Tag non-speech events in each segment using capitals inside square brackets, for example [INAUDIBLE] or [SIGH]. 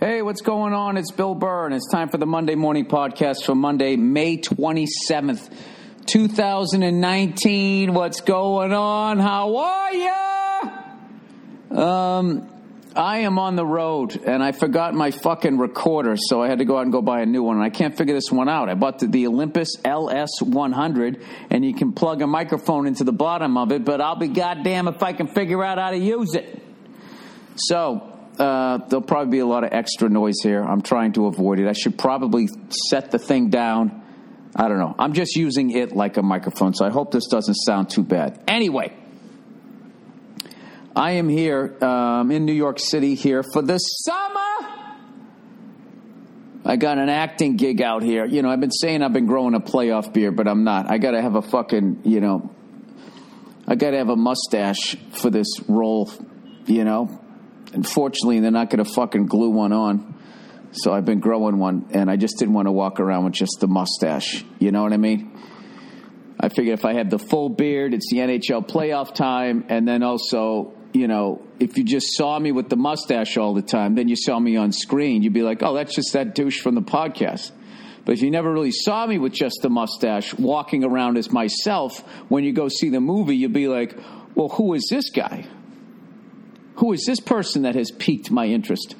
Hey, what's going on? It's Bill Burr, and it's time for the Monday morning podcast for Monday, May 27th, 2019. What's going on? How are ya? Um, I am on the road, and I forgot my fucking recorder, so I had to go out and go buy a new one, and I can't figure this one out. I bought the, the Olympus LS100, and you can plug a microphone into the bottom of it, but I'll be goddamn if I can figure out how to use it. So, uh, there'll probably be a lot of extra noise here. I'm trying to avoid it. I should probably set the thing down. I don't know. I'm just using it like a microphone, so I hope this doesn't sound too bad. Anyway, I am here um, in New York City here for the summer. I got an acting gig out here. You know, I've been saying I've been growing a playoff beard, but I'm not. I got to have a fucking, you know, I got to have a mustache for this role, you know. Unfortunately, they're not going to fucking glue one on. So I've been growing one, and I just didn't want to walk around with just the mustache. You know what I mean? I figured if I had the full beard, it's the NHL playoff time, and then also, you know, if you just saw me with the mustache all the time, then you saw me on screen, you'd be like, oh, that's just that douche from the podcast. But if you never really saw me with just the mustache walking around as myself, when you go see the movie, you'd be like, well, who is this guy? Who is this person that has piqued my interest?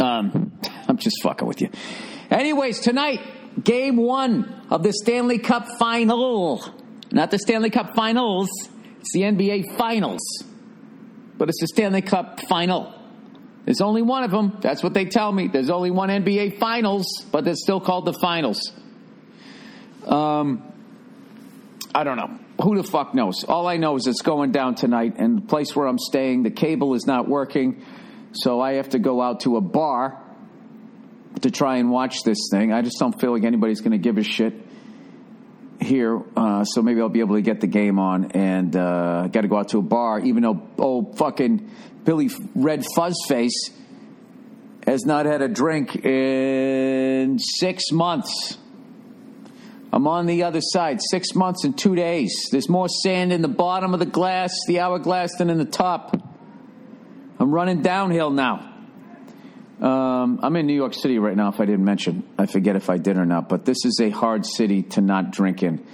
Um, I'm just fucking with you. Anyways, tonight, game one of the Stanley Cup final. Not the Stanley Cup finals, it's the NBA finals. But it's the Stanley Cup final. There's only one of them. That's what they tell me. There's only one NBA finals, but they're still called the finals. Um, I don't know. Who the fuck knows? All I know is it's going down tonight, and the place where I'm staying, the cable is not working, so I have to go out to a bar to try and watch this thing. I just don't feel like anybody's going to give a shit here, uh, so maybe I'll be able to get the game on. And uh, got to go out to a bar, even though old fucking Billy Red Fuzzface has not had a drink in six months. I'm on the other side, six months and two days. There's more sand in the bottom of the glass, the hourglass, than in the top. I'm running downhill now. Um, I'm in New York City right now, if I didn't mention. I forget if I did or not, but this is a hard city to not drink in.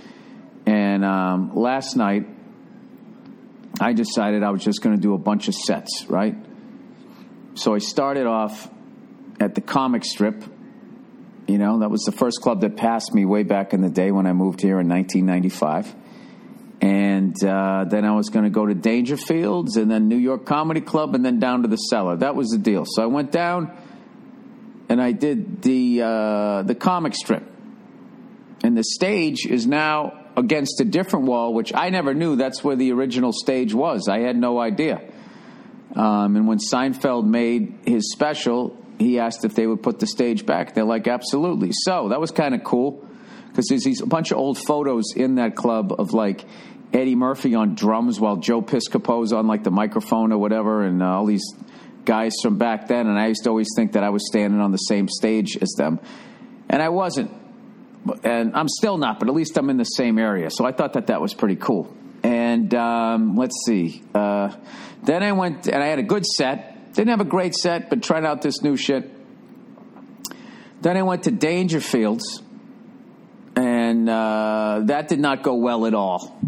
And um, last night, I decided I was just going to do a bunch of sets, right? So I started off at the comic strip. You know, that was the first club that passed me way back in the day when I moved here in 1995. And uh, then I was going to go to Dangerfields and then New York Comedy Club and then down to the cellar. That was the deal. So I went down and I did the uh, the comic strip. And the stage is now against a different wall, which I never knew that's where the original stage was. I had no idea. Um, and when Seinfeld made his special, he asked if they would put the stage back. They're like, absolutely. So that was kind of cool because there's these a bunch of old photos in that club of like Eddie Murphy on drums while Joe Piscopo's on like the microphone or whatever, and uh, all these guys from back then. And I used to always think that I was standing on the same stage as them, and I wasn't. And I'm still not, but at least I'm in the same area. So I thought that that was pretty cool. And um, let's see. Uh, then I went and I had a good set. Didn't have a great set, but tried out this new shit. Then I went to Dangerfields, and uh, that did not go well at all.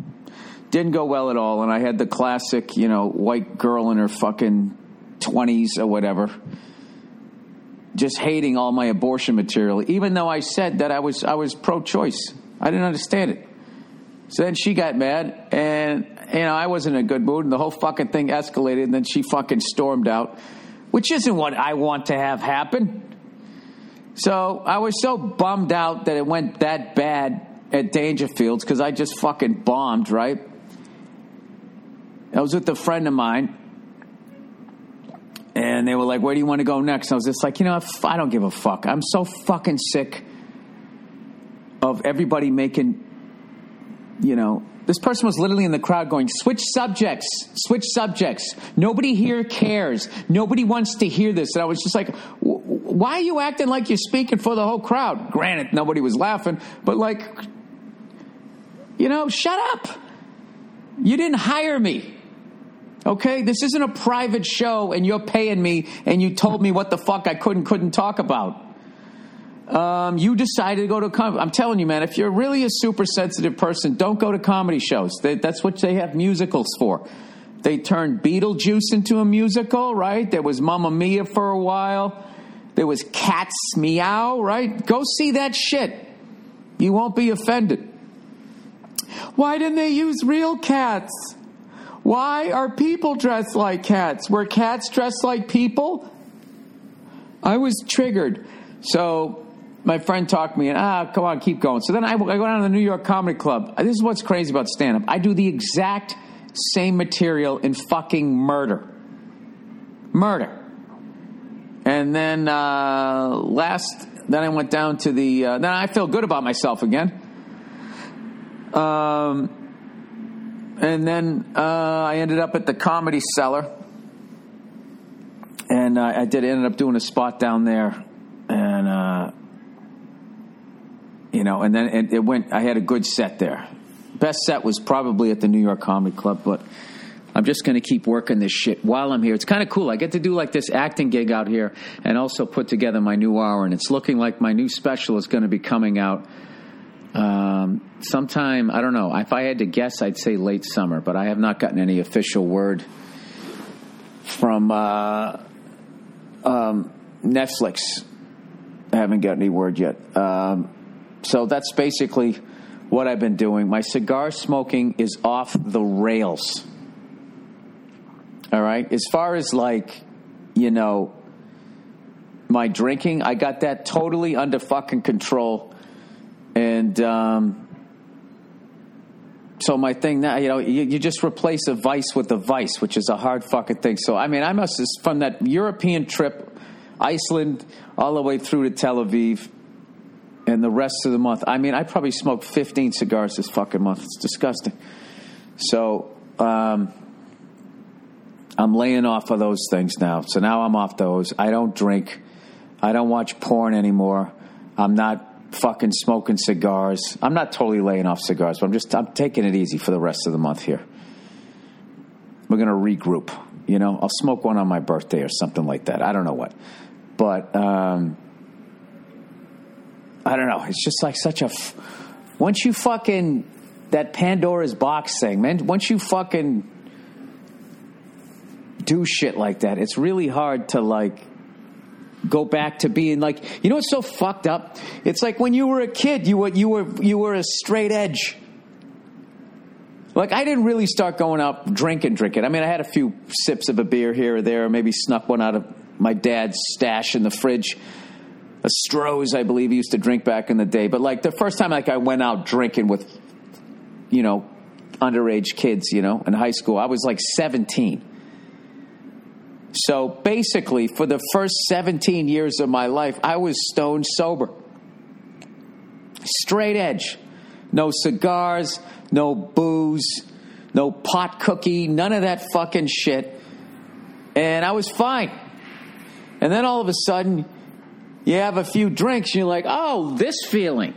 Didn't go well at all. And I had the classic, you know, white girl in her fucking 20s or whatever, just hating all my abortion material, even though I said that I was, I was pro choice. I didn't understand it. So then she got mad, and you know I wasn't in a good mood, and the whole fucking thing escalated. And then she fucking stormed out, which isn't what I want to have happen. So I was so bummed out that it went that bad at Dangerfields because I just fucking bombed. Right? I was with a friend of mine, and they were like, "Where do you want to go next?" And I was just like, "You know, I don't give a fuck. I'm so fucking sick of everybody making." you know, this person was literally in the crowd going, switch subjects, switch subjects. Nobody here cares. Nobody wants to hear this. And I was just like, why are you acting like you're speaking for the whole crowd? Granted, nobody was laughing, but like, you know, shut up. You didn't hire me. Okay, this isn't a private show, and you're paying me, and you told me what the fuck I couldn't couldn't talk about. Um, you decided to go to com- I'm telling you, man. If you're really a super sensitive person, don't go to comedy shows. They, that's what they have musicals for. They turned Beetlejuice into a musical, right? There was Mamma Mia for a while. There was Cats Meow, right? Go see that shit. You won't be offended. Why didn't they use real cats? Why are people dressed like cats? Were cats dressed like people? I was triggered. So my friend talked me and ah, come on, keep going. So then I, I go down to the New York Comedy Club. This is what's crazy about stand up. I do the exact same material in fucking murder. Murder. And then uh, last, then I went down to the. Uh, then I feel good about myself again. Um, and then uh, I ended up at the Comedy Cellar, and I did ended up doing a spot down there, and uh, you know, and then it, it went. I had a good set there. Best set was probably at the New York Comedy Club, but I'm just going to keep working this shit while I'm here. It's kind of cool. I get to do like this acting gig out here, and also put together my new hour, and it's looking like my new special is going to be coming out um, sometime, I don't know. If I had to guess, I'd say late summer, but I have not gotten any official word from uh, um, Netflix. I haven't got any word yet. Um, so that's basically what I've been doing. My cigar smoking is off the rails. All right. As far as like, you know, my drinking, I got that totally under fucking control and um, so my thing now, you know, you, you, just replace a vice with a vice, which is a hard fucking thing. So I mean, I must from that European trip, Iceland, all the way through to Tel Aviv, and the rest of the month. I mean, I probably smoked 15 cigars this fucking month. It's disgusting. So um, I'm laying off of those things now. So now I'm off those. I don't drink. I don't watch porn anymore. I'm not fucking smoking cigars. I'm not totally laying off cigars, but I'm just I'm taking it easy for the rest of the month here. We're gonna regroup. You know, I'll smoke one on my birthday or something like that. I don't know what, but um, I don't know. It's just like such a. F- once you fucking that Pandora's box thing, man. Once you fucking do shit like that, it's really hard to like go back to being like you know what's so fucked up it's like when you were a kid you were you were you were a straight edge like i didn't really start going out drinking drinking i mean i had a few sips of a beer here or there maybe snuck one out of my dad's stash in the fridge stroh's i believe used to drink back in the day but like the first time like i went out drinking with you know underage kids you know in high school i was like 17 so basically, for the first 17 years of my life, I was stone sober. Straight edge. No cigars, no booze, no pot cookie, none of that fucking shit. And I was fine. And then all of a sudden, you have a few drinks and you're like, oh, this feeling.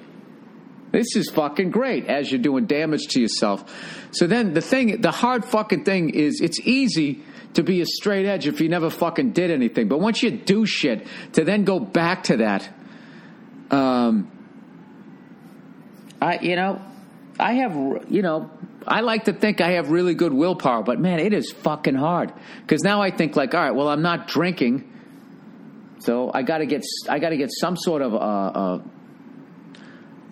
This is fucking great as you're doing damage to yourself. So then the thing, the hard fucking thing is it's easy to be a straight edge if you never fucking did anything. But once you do shit, to then go back to that, um, I, you know, I have, you know, I like to think I have really good willpower, but man, it is fucking hard. Because now I think like, all right, well, I'm not drinking, so I got to get, I got to get some sort of a, a,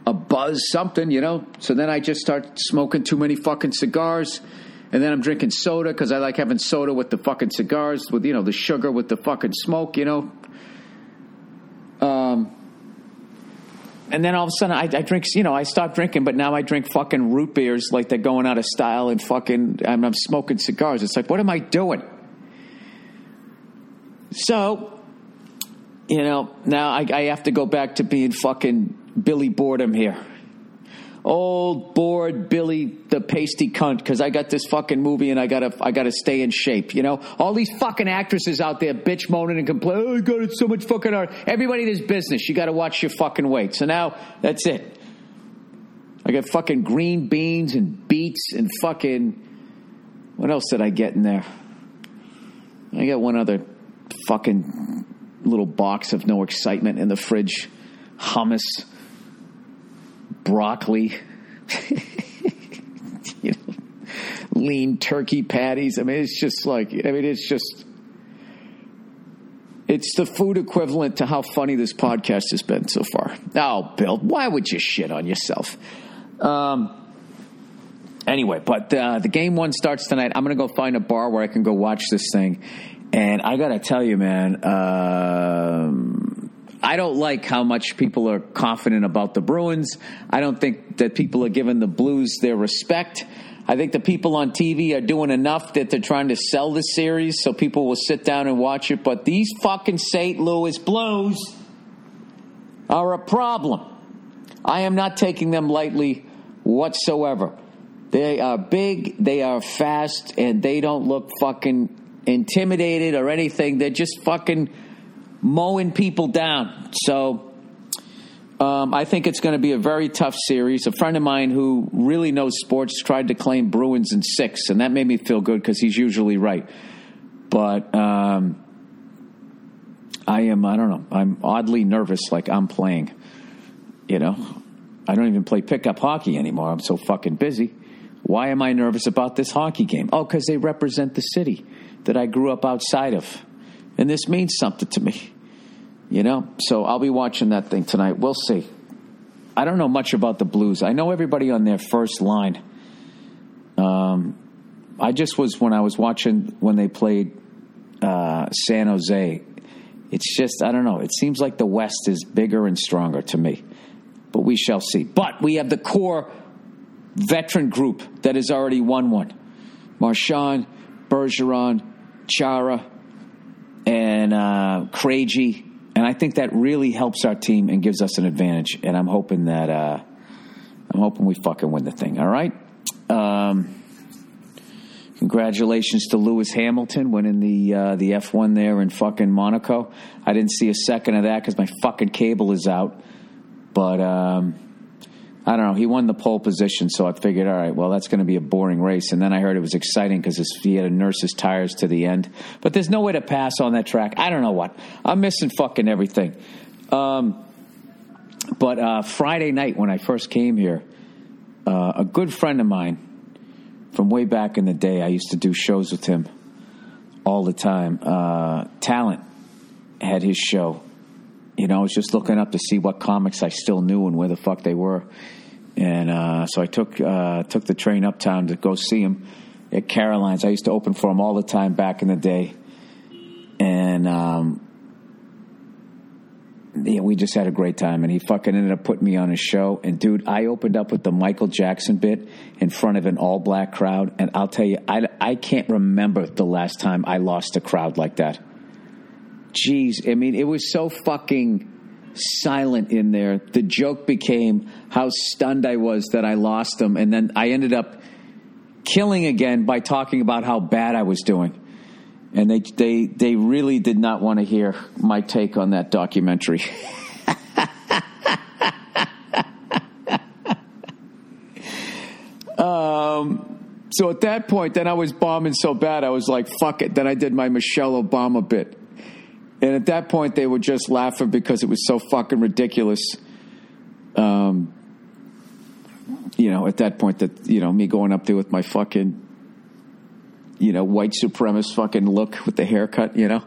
a buzz, something, you know. So then I just start smoking too many fucking cigars and then I'm drinking soda because I like having soda with the fucking cigars, with you know the sugar with the fucking smoke, you know. Um, and then all of a sudden I, I drink, you know, I stop drinking, but now I drink fucking root beers like they're going out of style and fucking I'm, I'm smoking cigars. It's like, what am I doing? So, you know, now I, I have to go back to being fucking Billy Boredom here old bored Billy the pasty cunt because I got this fucking movie and I gotta I gotta stay in shape. You know, all these fucking actresses out there bitch moaning and complaining. Oh, God, it's so much fucking hard. Everybody in this business, you got to watch your fucking weight. So now that's it. I got fucking green beans and beets and fucking what else did I get in there? I got one other fucking little box of no excitement in the fridge hummus, broccoli, [LAUGHS] you know, lean turkey patties. I mean, it's just like, I mean, it's just, it's the food equivalent to how funny this podcast has been so far. Oh, Bill, why would you shit on yourself? Um, anyway, but uh, the game one starts tonight. I'm going to go find a bar where I can go watch this thing. And I got to tell you, man, um, I don't like how much people are confident about the Bruins. I don't think that people are giving the Blues their respect. I think the people on TV are doing enough that they're trying to sell the series so people will sit down and watch it. But these fucking St. Louis Blues are a problem. I am not taking them lightly whatsoever. They are big, they are fast, and they don't look fucking intimidated or anything. They're just fucking mowing people down. So um, I think it's going to be a very tough series. A friend of mine who really knows sports tried to claim Bruins in six, and that made me feel good because he's usually right. But um, I am, I don't know, I'm oddly nervous like I'm playing. You know, I don't even play pickup hockey anymore. I'm so fucking busy. Why am I nervous about this hockey game? Oh, because they represent the city that I grew up outside of. And this means something to me. You know? So I'll be watching that thing tonight. We'll see. I don't know much about the Blues. I know everybody on their first line. Um, I just was, when I was watching when they played uh, San Jose, it's just, I don't know. It seems like the West is bigger and stronger to me. But we shall see. But we have the core veteran group that has already won one Marchand, Bergeron, Chara, and uh, Krejci. And I think that really helps our team and gives us an advantage. And I'm hoping that uh, I'm hoping we fucking win the thing. All right. Um, congratulations to Lewis Hamilton winning the uh, the F1 there in fucking Monaco. I didn't see a second of that because my fucking cable is out. But um, I don't know. He won the pole position, so I figured, all right, well, that's going to be a boring race. And then I heard it was exciting because he had to nurse his tires to the end. But there's no way to pass on that track. I don't know what. I'm missing fucking everything. Um, but uh, Friday night when I first came here, uh, a good friend of mine from way back in the day, I used to do shows with him all the time. Uh, Talent had his show. You know, I was just looking up to see what comics I still knew and where the fuck they were. And uh, so I took uh, took the train uptown to go see him at Caroline's. I used to open for him all the time back in the day, and um, yeah, we just had a great time. And he fucking ended up putting me on his show. And dude, I opened up with the Michael Jackson bit in front of an all black crowd, and I'll tell you, I I can't remember the last time I lost a crowd like that. Jeez, I mean, it was so fucking silent in there. The joke became how stunned I was that I lost them, and then I ended up killing again by talking about how bad I was doing. And they they they really did not want to hear my take on that documentary. [LAUGHS] um, so at that point, then I was bombing so bad, I was like, "Fuck it." Then I did my Michelle Obama bit and at that point, they were just laughing because it was so fucking ridiculous. Um, you know, at that point, that you know, me going up there with my fucking, you know, white supremacist fucking look with the haircut, you know,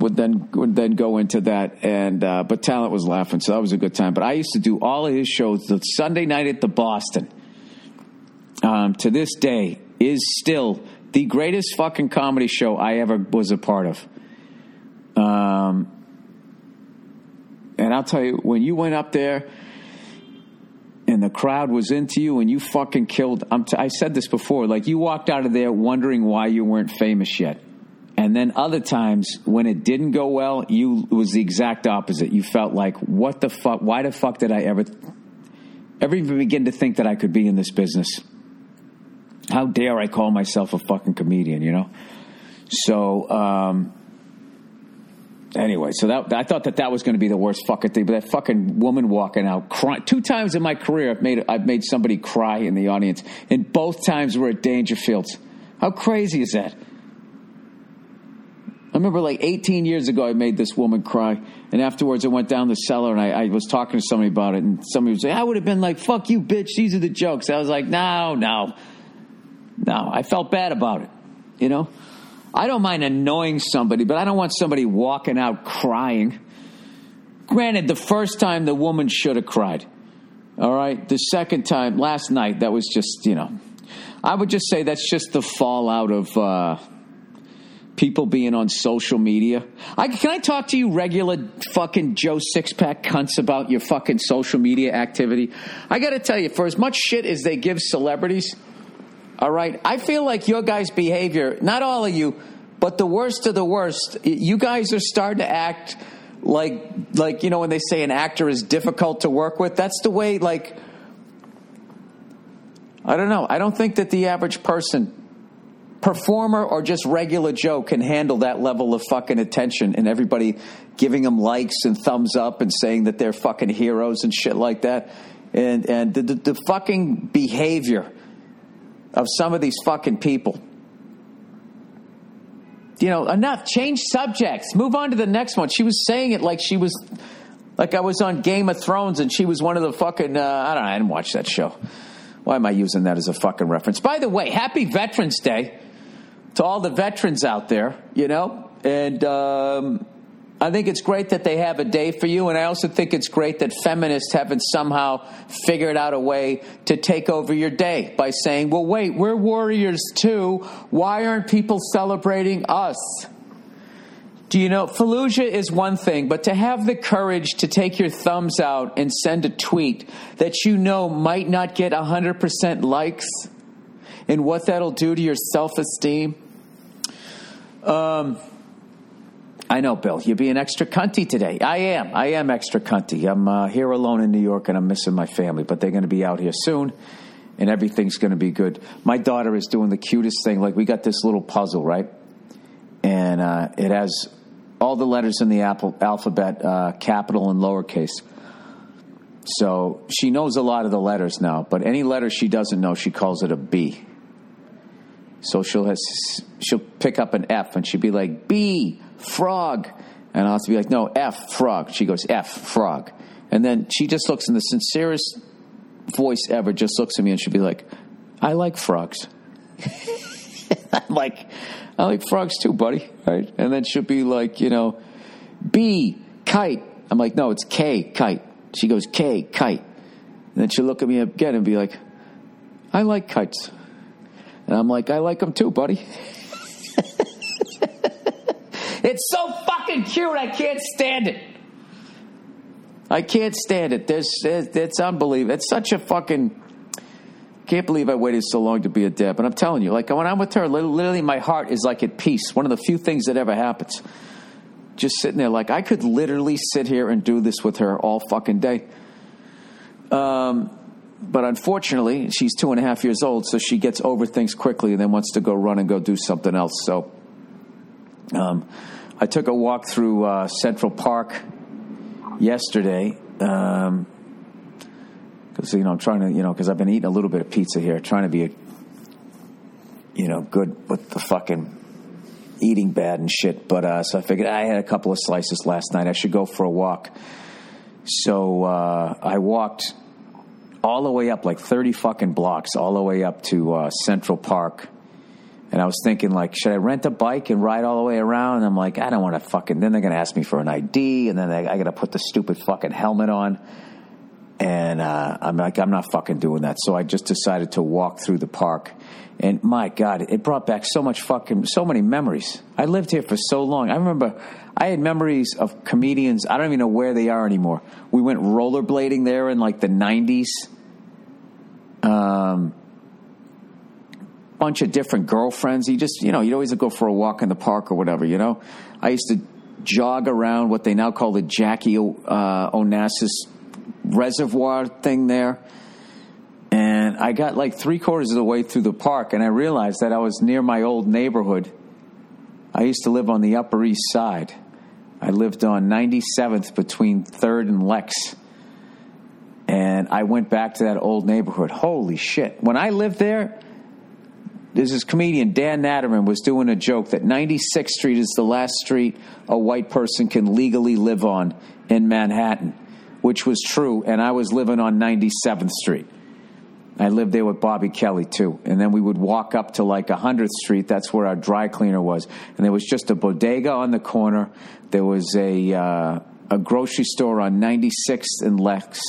would then would then go into that. And uh, but talent was laughing, so that was a good time. But I used to do all of his shows the Sunday night at the Boston. Um, to this day, is still the greatest fucking comedy show I ever was a part of. Um, and I'll tell you, when you went up there and the crowd was into you and you fucking killed, t- I said this before, like you walked out of there wondering why you weren't famous yet. And then other times when it didn't go well, you was the exact opposite. You felt like, what the fuck? Why the fuck did I ever, ever even begin to think that I could be in this business? How dare I call myself a fucking comedian? You know. So um, anyway, so that I thought that that was going to be the worst fucking thing. But that fucking woman walking out, crying. Two times in my career, I've made I've made somebody cry in the audience, and both times were at Dangerfields. How crazy is that? I remember like 18 years ago, I made this woman cry. And afterwards, I went down the cellar and I, I was talking to somebody about it. And somebody was like, I would have been like, fuck you, bitch. These are the jokes. I was like, no, no. No, I felt bad about it. You know? I don't mind annoying somebody, but I don't want somebody walking out crying. Granted, the first time the woman should have cried. All right. The second time, last night, that was just, you know, I would just say that's just the fallout of uh, people being on social media. I, can I talk to you regular fucking Joe Sixpack cunts about your fucking social media activity? I got to tell you, for as much shit as they give celebrities, all right, I feel like your guys' behavior, not all of you, but the worst of the worst, you guys are starting to act like like you know when they say an actor is difficult to work with that's the way like i don't know. I don't think that the average person performer or just regular joe can handle that level of fucking attention and everybody giving them likes and thumbs up and saying that they're fucking heroes and shit like that. And and the, the, the fucking behavior of some of these fucking people you know, enough. Change subjects. Move on to the next one. She was saying it like she was, like I was on Game of Thrones and she was one of the fucking. Uh, I don't know. I didn't watch that show. Why am I using that as a fucking reference? By the way, Happy Veterans Day to all the veterans out there. You know, and um, I think it's great that they have a day for you, and I also think it's great that feminists haven't somehow figured out a way to take over your day by saying, well, wait, we're warriors too. Why aren't people celebrating us? Do you know, Fallujah is one thing, but to have the courage to take your thumbs out and send a tweet that you know might not get 100% likes and what that'll do to your self esteem. Um, I know, Bill. You're being extra cunty today. I am. I am extra cunty. I'm uh, here alone in New York and I'm missing my family, but they're going to be out here soon and everything's going to be good. My daughter is doing the cutest thing. Like, we got this little puzzle, right? And uh, it has all the letters in the Apple, alphabet, uh, capital and lowercase. So she knows a lot of the letters now, but any letter she doesn't know, she calls it a B. So she'll has, she'll pick up an F and she'll be like B frog. And I'll have to be like, no, F, frog. She goes, F, frog. And then she just looks in the sincerest voice ever, just looks at me and she'll be like, I like frogs. [LAUGHS] I'm like, I like frogs too, buddy. Right? And then she'll be like, you know, B, kite. I'm like, no, it's K, kite. She goes, K, kite. And then she'll look at me again and be like, I like kites. And I'm like, I like them too, buddy. [LAUGHS] It's so fucking cute. I can't stand it. I can't stand it. There's, it's unbelievable. It's such a fucking. Can't believe I waited so long to be a dad. But I'm telling you, like when I'm with her, literally my heart is like at peace. One of the few things that ever happens. Just sitting there, like I could literally sit here and do this with her all fucking day. Um, but unfortunately, she's two and a half years old, so she gets over things quickly and then wants to go run and go do something else. So, um, I took a walk through uh, Central Park yesterday because um, you know I'm trying to you know because I've been eating a little bit of pizza here, trying to be a, you know good with the fucking eating bad and shit. But uh, so I figured I had a couple of slices last night. I should go for a walk. So uh, I walked all the way up, like thirty fucking blocks, all the way up to uh, Central Park and I was thinking, like, should I rent a bike and ride all the way around? And I'm like, I don't want to fucking. Then they're going to ask me for an ID, and then I, I got to put the stupid fucking helmet on. And uh, I'm like, I'm not fucking doing that. So I just decided to walk through the park. And my God, it brought back so much fucking, so many memories. I lived here for so long. I remember I had memories of comedians. I don't even know where they are anymore. We went rollerblading there in like the 90s. Um, bunch of different girlfriends. You just, you know, you'd always go for a walk in the park or whatever, you know. I used to jog around what they now call the Jackie uh, Onassis Reservoir thing there. And I got like three quarters of the way through the park, and I realized that I was near my old neighborhood. I used to live on the Upper East Side. I lived on 97th between 3rd and Lex. And I went back to that old neighborhood. Holy shit. When I lived there, this comedian Dan Natterman was doing a joke that 96th Street is the last street a white person can legally live on in Manhattan, which was true. And I was living on 97th Street. I lived there with Bobby Kelly too. And then we would walk up to like 100th Street. That's where our dry cleaner was. And there was just a bodega on the corner. There was a, uh, a grocery store on 96th and Lex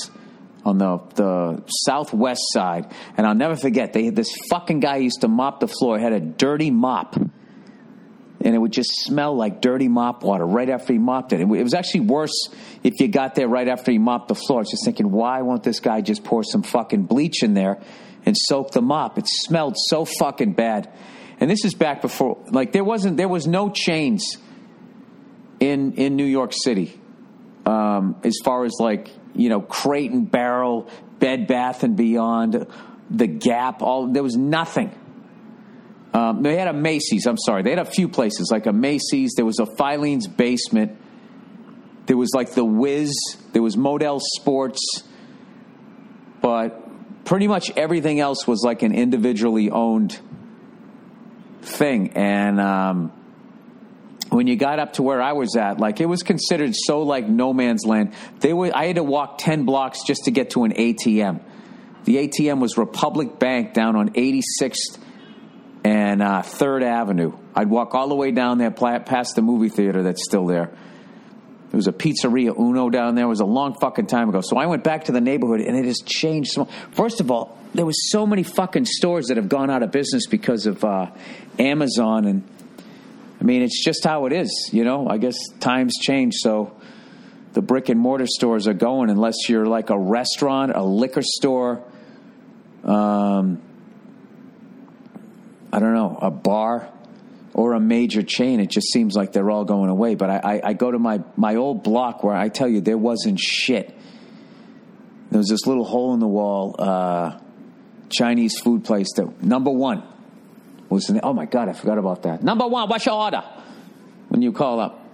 on the, the southwest side. And I'll never forget, they had this fucking guy used to mop the floor, had a dirty mop. And it would just smell like dirty mop water right after he mopped it. It was actually worse if you got there right after he mopped the floor. Just thinking, why won't this guy just pour some fucking bleach in there and soak the mop? It smelled so fucking bad. And this is back before, like, there wasn't, there was no chains in in New York City um, as far as like you know Crate and Barrel, Bed Bath and Beyond, The Gap. All there was nothing. Um, they had a Macy's. I'm sorry, they had a few places like a Macy's. There was a Filene's Basement. There was like the Wiz. There was Model Sports, but pretty much everything else was like an individually owned thing. And um, when you got up to where I was at, like it was considered so like no man's land. They were, I had to walk 10 blocks just to get to an ATM. The ATM was Republic Bank down on 86th and uh, 3rd Avenue. I'd walk all the way down there past the movie theater that's still there. There was a pizzeria Uno down there. It was a long fucking time ago. So I went back to the neighborhood and it has changed. First of all, there was so many fucking stores that have gone out of business because of uh, Amazon and I mean, it's just how it is, you know. I guess times change, so the brick and mortar stores are going unless you're like a restaurant, a liquor store, um, I don't know, a bar or a major chain. It just seems like they're all going away. But I, I, I go to my, my old block where I tell you there wasn't shit. There was this little hole in the wall uh, Chinese food place that, number one, was the, oh my God, I forgot about that. Number one, what's your order when you call up?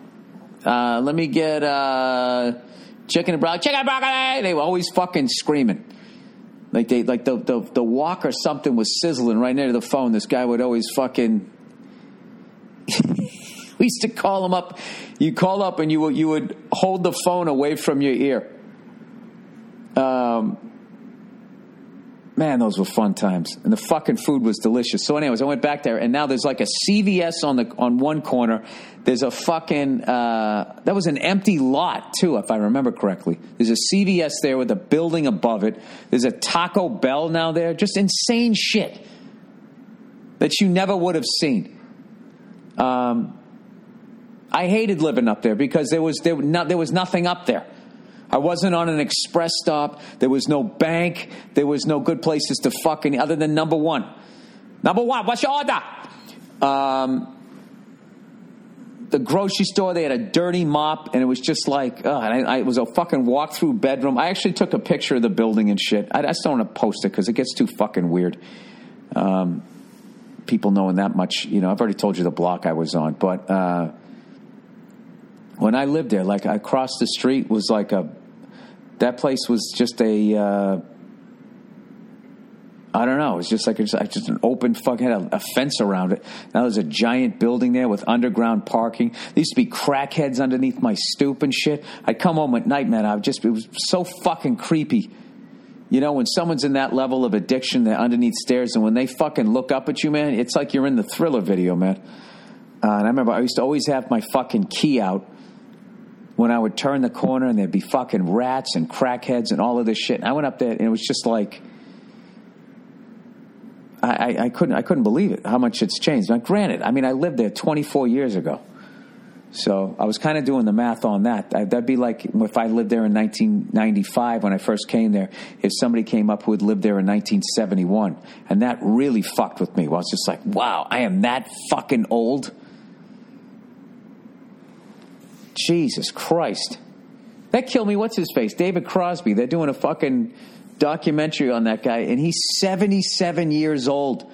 Uh, let me get uh, chicken and broccoli. Chicken and broccoli. They were always fucking screaming. Like they, like the, the the wok or something was sizzling right near the phone. This guy would always fucking. [LAUGHS] we used to call him up. You call up and you would you would hold the phone away from your ear. Um, Man, those were fun times, and the fucking food was delicious. So, anyways, I went back there, and now there's like a CVS on the on one corner. There's a fucking uh, that was an empty lot too, if I remember correctly. There's a CVS there with a building above it. There's a Taco Bell now there. Just insane shit that you never would have seen. Um, I hated living up there because there was there, no, there was nothing up there. I wasn't on an express stop. There was no bank. There was no good places to fucking other than number one. Number one, what's your order? Um, the grocery store, they had a dirty mop, and it was just like, oh, and I, I, it was a fucking walk through bedroom. I actually took a picture of the building and shit. I, I just don't want to post it because it gets too fucking weird. Um, people knowing that much, you know, I've already told you the block I was on, but uh, when I lived there, like across the street was like a that place was just a uh, I don't know. It was just like it's just an open fucking had a, a, fence around it. Now there's a giant building there with underground parking. There used to be crackheads underneath my stoop and shit. I'd come home at night, man. I just it was so fucking creepy. You know, when someone's in that level of addiction, they're underneath stairs, and when they fucking look up at you, man, it's like you're in the thriller video, man. Uh, and I remember I used to always have my fucking key out when I would turn the corner and there'd be fucking rats and crackheads and all of this shit. And I went up there and it was just like I, I, I couldn't I couldn't believe it how much it's changed. Now, granted, I mean I lived there 24 years ago, so I was kind of doing the math on that. I, that'd be like if I lived there in 1995 when I first came there. If somebody came up who had lived there in 1971, and that really fucked with me. Well, I was just like, wow, I am that fucking old. Jesus Christ. That killed me. What's his face? David Crosby. They're doing a fucking documentary on that guy, and he's 77 years old.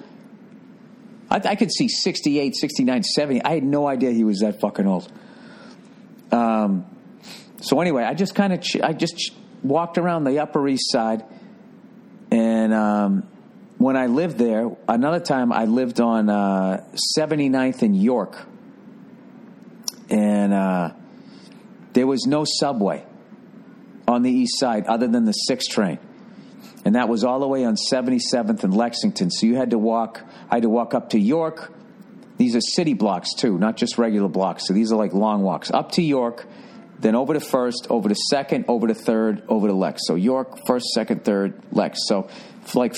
I, I could see 68, 69, 70. I had no idea he was that fucking old. Um, so anyway, I just kind of ch- I just ch- walked around the Upper East Side, and um, when I lived there, another time I lived on uh, 79th in York, and uh, there was no subway on the east side other than the 6 train. And that was all the way on 77th and Lexington. So you had to walk, I had to walk up to York. These are city blocks too, not just regular blocks. So these are like long walks. Up to York, then over to first, over to second, over to third, over to Lex. So York, first, second, third, Lex. So like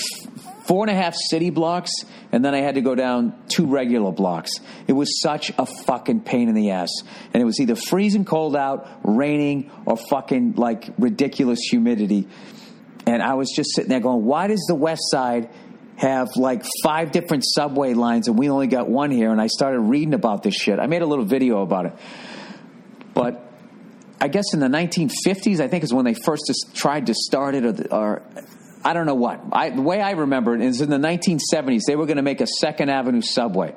four and a half city blocks, and then I had to go down two regular blocks. It was such a fucking pain in the ass. And it was either freezing cold out, raining, or fucking like ridiculous humidity. And I was just sitting there going, why does the West Side have like five different subway lines and we only got one here? And I started reading about this shit. I made a little video about it. But I guess in the 1950s, I think is when they first tried to start it, or, or I don't know what. I, the way I remember it is in the 1970s, they were going to make a Second Avenue subway.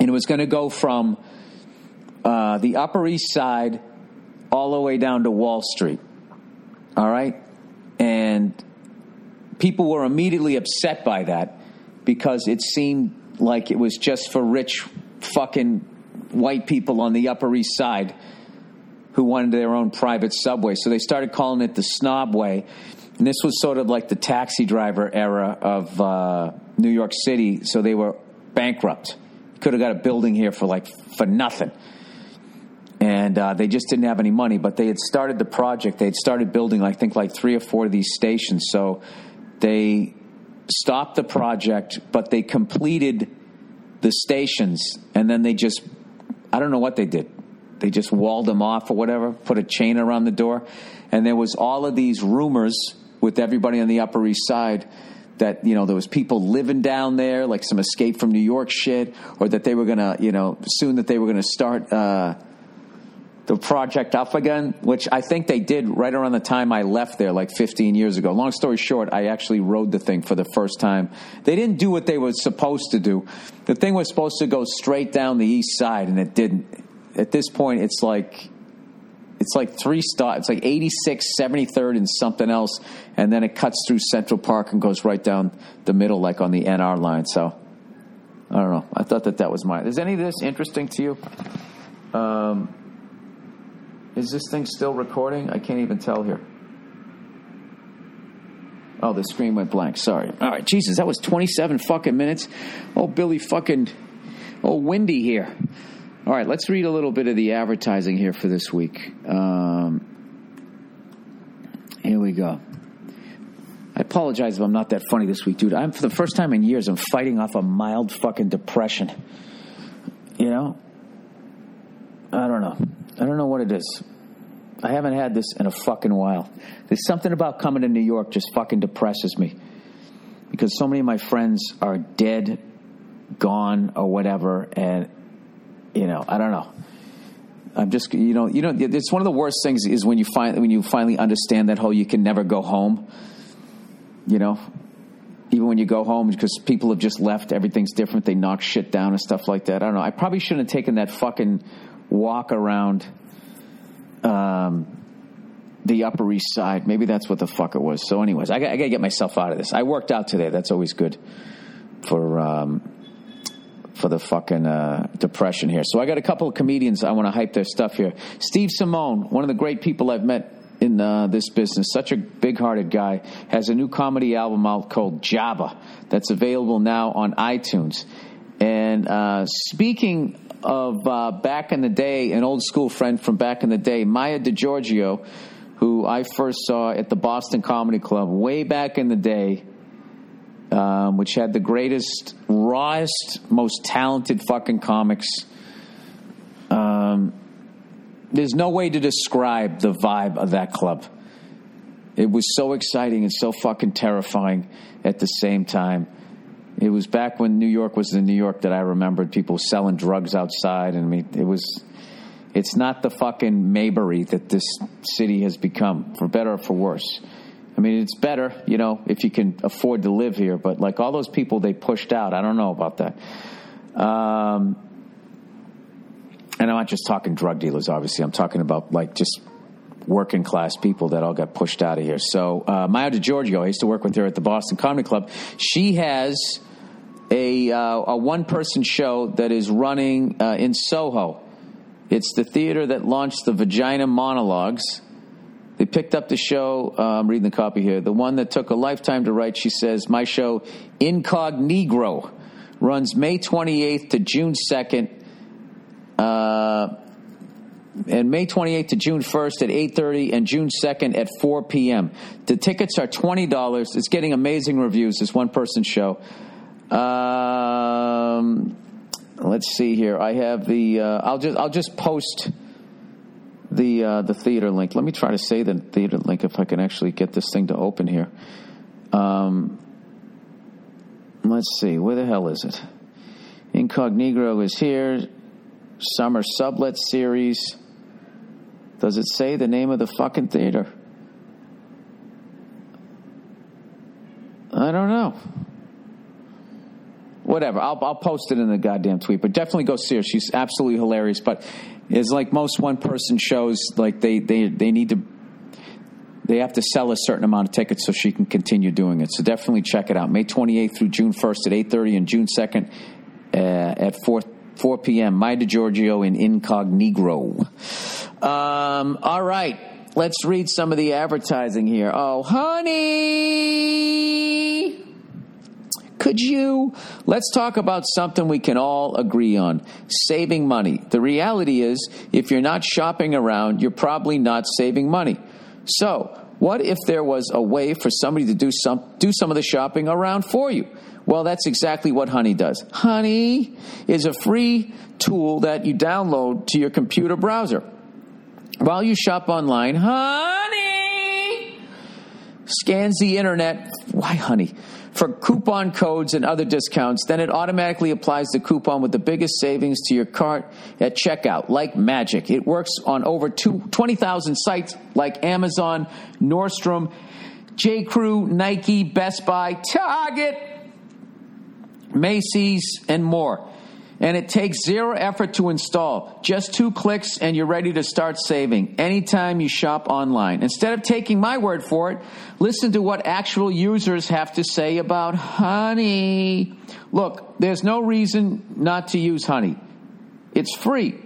And it was going to go from uh, the Upper East Side all the way down to Wall Street. All right? And people were immediately upset by that because it seemed like it was just for rich fucking white people on the Upper East Side who wanted their own private subway. So they started calling it the Snob Way and this was sort of like the taxi driver era of uh, New York City. So they were bankrupt. Could have got a building here for like for nothing. And uh, they just didn't have any money. But they had started the project. They had started building, I think, like three or four of these stations. So they stopped the project, but they completed the stations, and then they just, I don't know what they did. They just walled them off or whatever, put a chain around the door. And there was all of these rumors with everybody on the Upper East Side that you know there was people living down there, like some escape from New York shit, or that they were gonna you know soon that they were gonna start uh, the project up again, which I think they did right around the time I left there, like 15 years ago. Long story short, I actually rode the thing for the first time. They didn't do what they were supposed to do. The thing was supposed to go straight down the east side, and it didn't. At this point, it's like it's like three stops. It's like 86, 73rd, and something else, and then it cuts through Central Park and goes right down the middle, like on the NR line. So I don't know. I thought that that was mine. Is any of this interesting to you? Um, is this thing still recording? I can't even tell here. Oh, the screen went blank. Sorry. All right, Jesus, that was 27 fucking minutes. Oh, Billy fucking. Oh, windy here. All right, let's read a little bit of the advertising here for this week. Um, here we go. I apologize if I'm not that funny this week, dude. I'm for the first time in years. I'm fighting off a mild fucking depression. You know, I don't know. I don't know what it is. I haven't had this in a fucking while. There's something about coming to New York just fucking depresses me because so many of my friends are dead, gone, or whatever, and you know, I don't know. I'm just, you know, you know, it's one of the worst things is when you find when you finally understand that whole you can never go home. You know, even when you go home because people have just left, everything's different. They knock shit down and stuff like that. I don't know. I probably shouldn't have taken that fucking walk around um, the Upper East Side. Maybe that's what the fuck it was. So, anyways, I got, I got to get myself out of this. I worked out today. That's always good for um, for the fucking uh, depression here. So I got a couple of comedians I want to hype their stuff here. Steve Simeone, one of the great people I've met in uh, this business, such a big-hearted guy, has a new comedy album out called Jabba that's available now on iTunes. And uh, speaking of uh, back in the day, an old school friend from back in the day, Maya DeGiorgio, who I first saw at the Boston Comedy Club way back in the day um, which had the greatest, rawest, most talented fucking comics. Um, there's no way to describe the vibe of that club. It was so exciting and so fucking terrifying at the same time. It was back when New York was the New York that I remembered. People selling drugs outside, and it was. It's not the fucking Mayberry that this city has become, for better or for worse. I mean, it's better, you know, if you can afford to live here. But like all those people they pushed out, I don't know about that. Um, and I'm not just talking drug dealers, obviously. I'm talking about like just working class people that all got pushed out of here. So uh, Maya DeGiorgio, I used to work with her at the Boston Comedy Club. She has a, uh, a one person show that is running uh, in Soho. It's the theater that launched the Vagina Monologues. They picked up the show. Uh, I'm reading the copy here. The one that took a lifetime to write. She says, "My show, Incognegro, runs May 28th to June 2nd." Uh, and May 28th to June 1st at 8:30 and June 2nd at 4 p.m. The tickets are $20. It's getting amazing reviews. This one-person show. Um, let's see here. I have the. Uh, I'll just. I'll just post the uh, the theater link. Let me try to say the theater link if I can actually get this thing to open here. Um, let's see. Where the hell is it? Incognito is here. Summer Sublet Series. Does it say the name of the fucking theater? I don't know. Whatever. I'll, I'll post it in the goddamn tweet, but definitely go see her. She's absolutely hilarious. But it's like most one person shows, like they, they, they need to they have to sell a certain amount of tickets so she can continue doing it. So definitely check it out. May 28th through June 1st at 8:30 and June 2nd uh, at 4 4 p.m. Maya DeGiorgio in Incognito. Um, all right, let's read some of the advertising here. Oh, honey. Could you? Let's talk about something we can all agree on saving money. The reality is, if you're not shopping around, you're probably not saving money. So, what if there was a way for somebody to do some, do some of the shopping around for you? Well, that's exactly what Honey does. Honey is a free tool that you download to your computer browser. While you shop online, Honey scans the internet. Why, Honey? For coupon codes and other discounts, then it automatically applies the coupon with the biggest savings to your cart at checkout, like magic. It works on over 20,000 sites like Amazon, Nordstrom, J. Crew, Nike, Best Buy, Target, Macy's, and more. And it takes zero effort to install. Just two clicks and you're ready to start saving anytime you shop online. Instead of taking my word for it, listen to what actual users have to say about Honey. Look, there's no reason not to use Honey. It's free.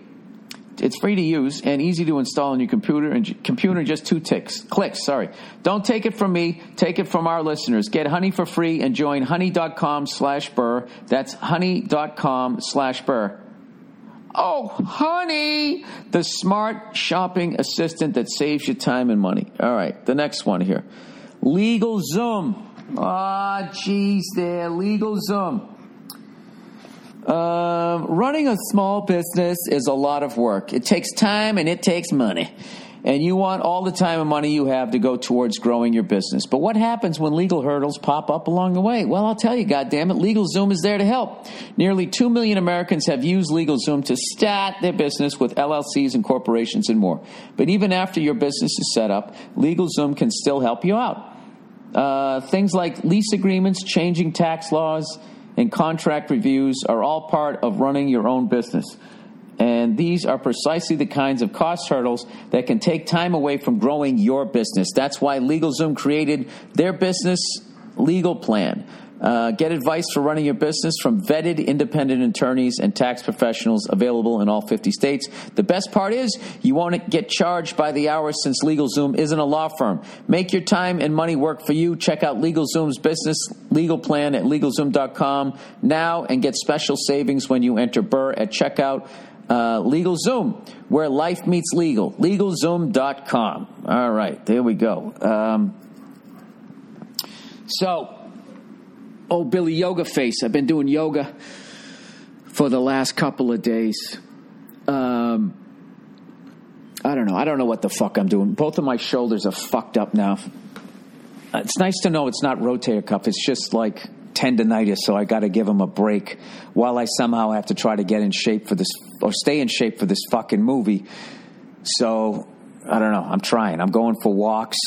It's free to use and easy to install on your computer and computer just two ticks, clicks. Sorry. Don't take it from me. Take it from our listeners. Get Honey for free and join honey.com slash burr. That's honey.com slash burr. Oh, honey, the smart shopping assistant that saves you time and money. All right, the next one here. Legal Zoom. Ah, oh, jeez, there. Legal Zoom. Um, running a small business is a lot of work. It takes time and it takes money. And you want all the time and money you have to go towards growing your business. But what happens when legal hurdles pop up along the way? Well, I'll tell you, goddammit, LegalZoom is there to help. Nearly 2 million Americans have used LegalZoom to start their business with LLCs and corporations and more. But even after your business is set up, LegalZoom can still help you out. Uh, things like lease agreements, changing tax laws, and contract reviews are all part of running your own business. And these are precisely the kinds of cost hurdles that can take time away from growing your business. That's why LegalZoom created their business legal plan. Uh, get advice for running your business from vetted independent attorneys and tax professionals available in all 50 states. The best part is you won't get charged by the hour since LegalZoom isn't a law firm. Make your time and money work for you. Check out LegalZoom's business legal plan at LegalZoom.com now and get special savings when you enter Burr at checkout. Uh, LegalZoom, where life meets legal. LegalZoom.com. All right, there we go. Um, so, oh, Billy Yoga Face. I've been doing yoga for the last couple of days. Um, I don't know. I don't know what the fuck I'm doing. Both of my shoulders are fucked up now. It's nice to know it's not rotator cuff. It's just like tendonitis, so I got to give them a break while I somehow have to try to get in shape for this or stay in shape for this fucking movie. So I don't know. I'm trying. I'm going for walks.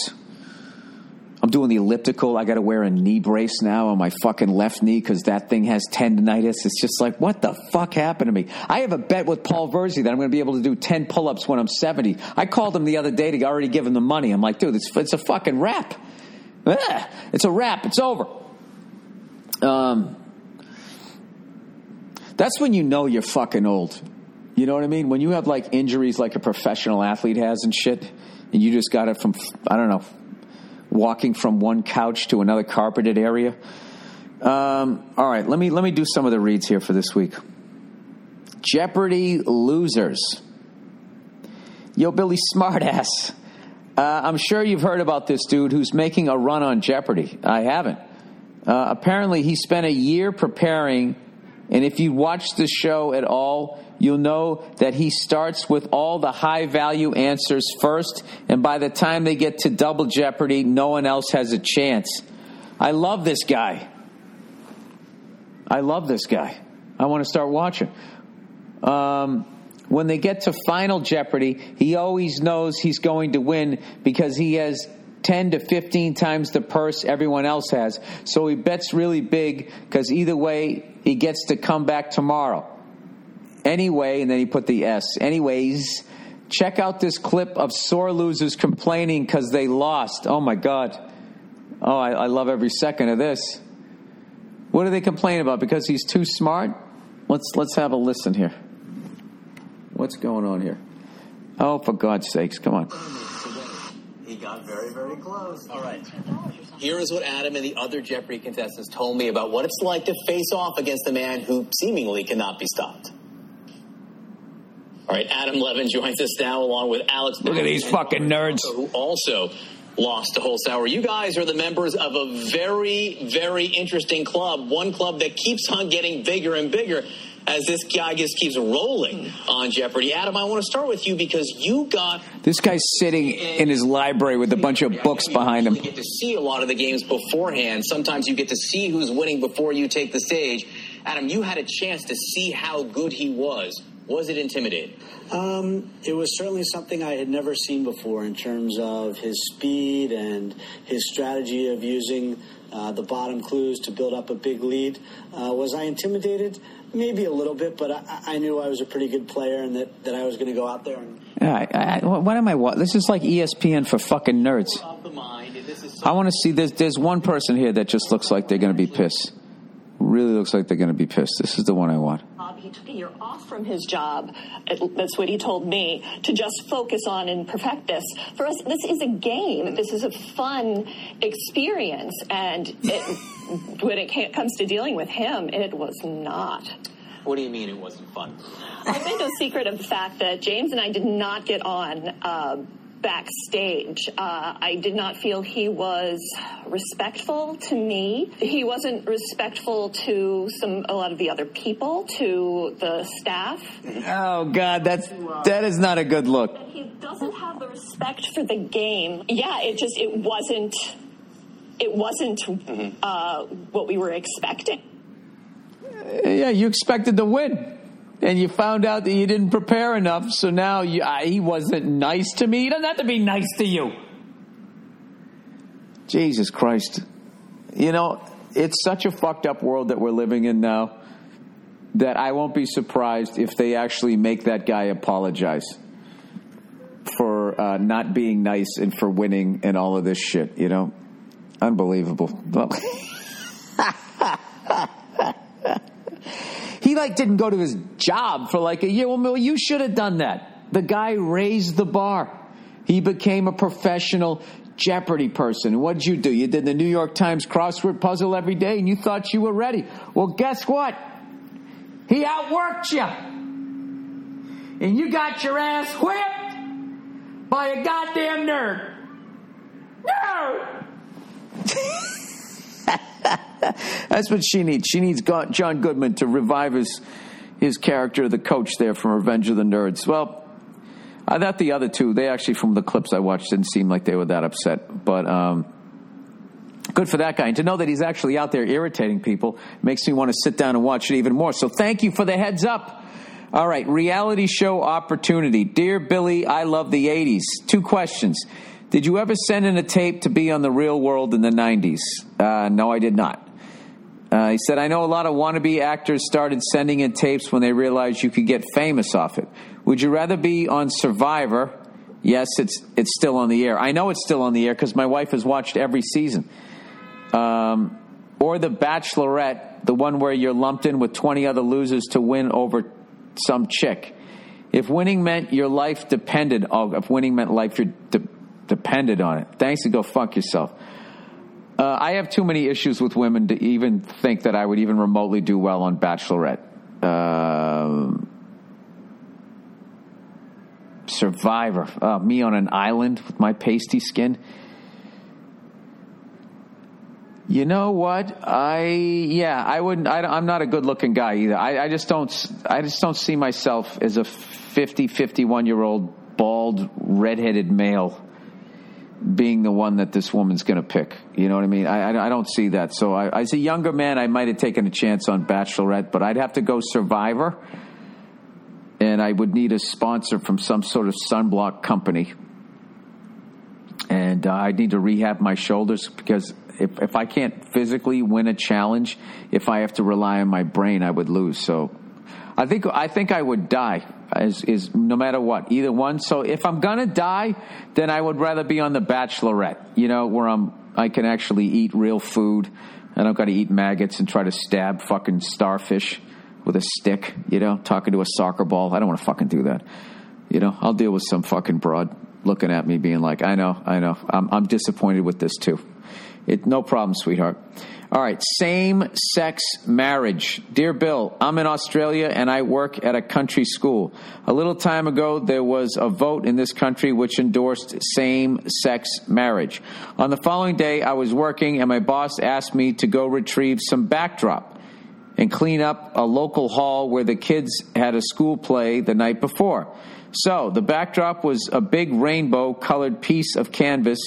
I'm doing the elliptical. I got to wear a knee brace now on my fucking left knee because that thing has tendonitis. It's just like, what the fuck happened to me? I have a bet with Paul Verzi that I'm going to be able to do 10 pull ups when I'm 70. I called him the other day to already give him the money. I'm like, dude, it's, it's a fucking wrap. Ah, it's a wrap. It's over. Um, that's when you know you're fucking old. You know what I mean? When you have like injuries like a professional athlete has and shit, and you just got it from, I don't know, walking from one couch to another carpeted area. Um, all right, let me let me do some of the reads here for this week. Jeopardy losers. Yo, Billy Smartass. Uh, I'm sure you've heard about this dude who's making a run on Jeopardy. I haven't. Uh, apparently, he spent a year preparing, and if you watch the show at all, you'll know that he starts with all the high value answers first, and by the time they get to double jeopardy, no one else has a chance. I love this guy. I love this guy. I want to start watching. Um, when they get to final jeopardy, he always knows he's going to win because he has 10 to 15 times the purse everyone else has. So he bets really big because either way, he gets to come back tomorrow. Anyway, and then he put the S. Anyways, check out this clip of sore losers complaining because they lost. Oh my God. Oh, I, I love every second of this. What do they complain about? Because he's too smart? Let's let's have a listen here. What's going on here? Oh, for God's sakes, come on. He got very, very close. All right. Here is what Adam and the other Jeopardy contestants told me about what it's like to face off against the man who seemingly cannot be stopped. All right, Adam Levin joins us now along with Alex. Look at these fucking nerds. Who also lost to Holzhauer. You guys are the members of a very, very interesting club. One club that keeps on getting bigger and bigger as this guy just keeps rolling on Jeopardy. Adam, I want to start with you because you got This guy's sitting in his library with a bunch of books behind him. You get to see a lot of the games beforehand. Sometimes you get to see who's winning before you take the stage. Adam, you had a chance to see how good he was. Was it intimidating? Um, it was certainly something I had never seen before in terms of his speed and his strategy of using uh, the bottom clues to build up a big lead. Uh, was I intimidated? Maybe a little bit, but I, I knew I was a pretty good player and that, that I was going to go out there and. I, I, what am I? What? This is like ESPN for fucking nerds. Of the mind, and this is I want to see. There's there's one person here that just looks like they're going to be pissed. Really looks like they're going to be pissed. This is the one I want. He took a year off from his job. That's what he told me to just focus on and perfect this. For us, this is a game. This is a fun experience, and it, [LAUGHS] when it comes to dealing with him, it was not. What do you mean it wasn't fun? I've made no secret of the fact that James and I did not get on uh, backstage. Uh, I did not feel he was respectful to me. He wasn't respectful to some a lot of the other people, to the staff. Oh God, that's that is not a good look. He doesn't have the respect for the game. Yeah, it just it wasn't. It wasn't uh, what we were expecting. Yeah, you expected to win, and you found out that you didn't prepare enough. So now you, uh, he wasn't nice to me. He doesn't have to be nice to you. Jesus Christ, you know it's such a fucked up world that we're living in now that I won't be surprised if they actually make that guy apologize for uh, not being nice and for winning and all of this shit. You know, unbelievable. [LAUGHS] [LAUGHS] he like didn't go to his job for like a year. Well, you should have done that. The guy raised the bar. He became a professional Jeopardy person. What did you do? You did the New York Times crossword puzzle every day, and you thought you were ready. Well, guess what? He outworked you, and you got your ass whipped by a goddamn nerd. Nerd. [LAUGHS] [LAUGHS] That's what she needs. She needs John Goodman to revive his his character, the coach there from Revenge of the Nerds. Well, I thought the other two, they actually from the clips I watched didn't seem like they were that upset, but um, good for that guy. And to know that he's actually out there irritating people makes me want to sit down and watch it even more. So thank you for the heads up. All right, reality show opportunity. Dear Billy, I love the 80s. Two questions. Did you ever send in a tape to be on the real world in the 90s? Uh, no, I did not. Uh, he said, I know a lot of wannabe actors started sending in tapes when they realized you could get famous off it. Would you rather be on Survivor? Yes, it's, it's still on the air. I know it's still on the air because my wife has watched every season. Um, or The Bachelorette, the one where you're lumped in with 20 other losers to win over some chick. If winning meant your life depended, oh, if winning meant life de- depended on it, thanks to go fuck yourself. Uh, I have too many issues with women to even think that I would even remotely do well on Bachelorette. Um, Survivor, uh, me on an island with my pasty skin. You know what? I yeah, I wouldn't. I, am not a good looking guy either. I, I just don't. I just don't see myself as a 50, 51 year old bald redheaded male being the one that this woman's going to pick. You know what I mean? I, I, I don't see that. So I, as a younger man, I might have taken a chance on Bachelorette, but I'd have to go Survivor, and I would need a sponsor from some sort of sunblock company, and uh, I'd need to rehab my shoulders because if if I can't physically win a challenge, if I have to rely on my brain, I would lose. So I think I think I would die is, is no matter what, either one. So if I'm gonna die, then I would rather be on the Bachelorette, you know, where I'm I can actually eat real food. I don't got to eat maggots and try to stab fucking starfish with a stick, you know, talking to a soccer ball. I don't want to fucking do that. You know, I'll deal with some fucking broad looking at me being like, I know, I know. I'm, I'm disappointed with this too. It, no problem, sweetheart. All right, same sex marriage. Dear Bill, I'm in Australia and I work at a country school. A little time ago, there was a vote in this country which endorsed same sex marriage. On the following day, I was working and my boss asked me to go retrieve some backdrop and clean up a local hall where the kids had a school play the night before. So the backdrop was a big rainbow colored piece of canvas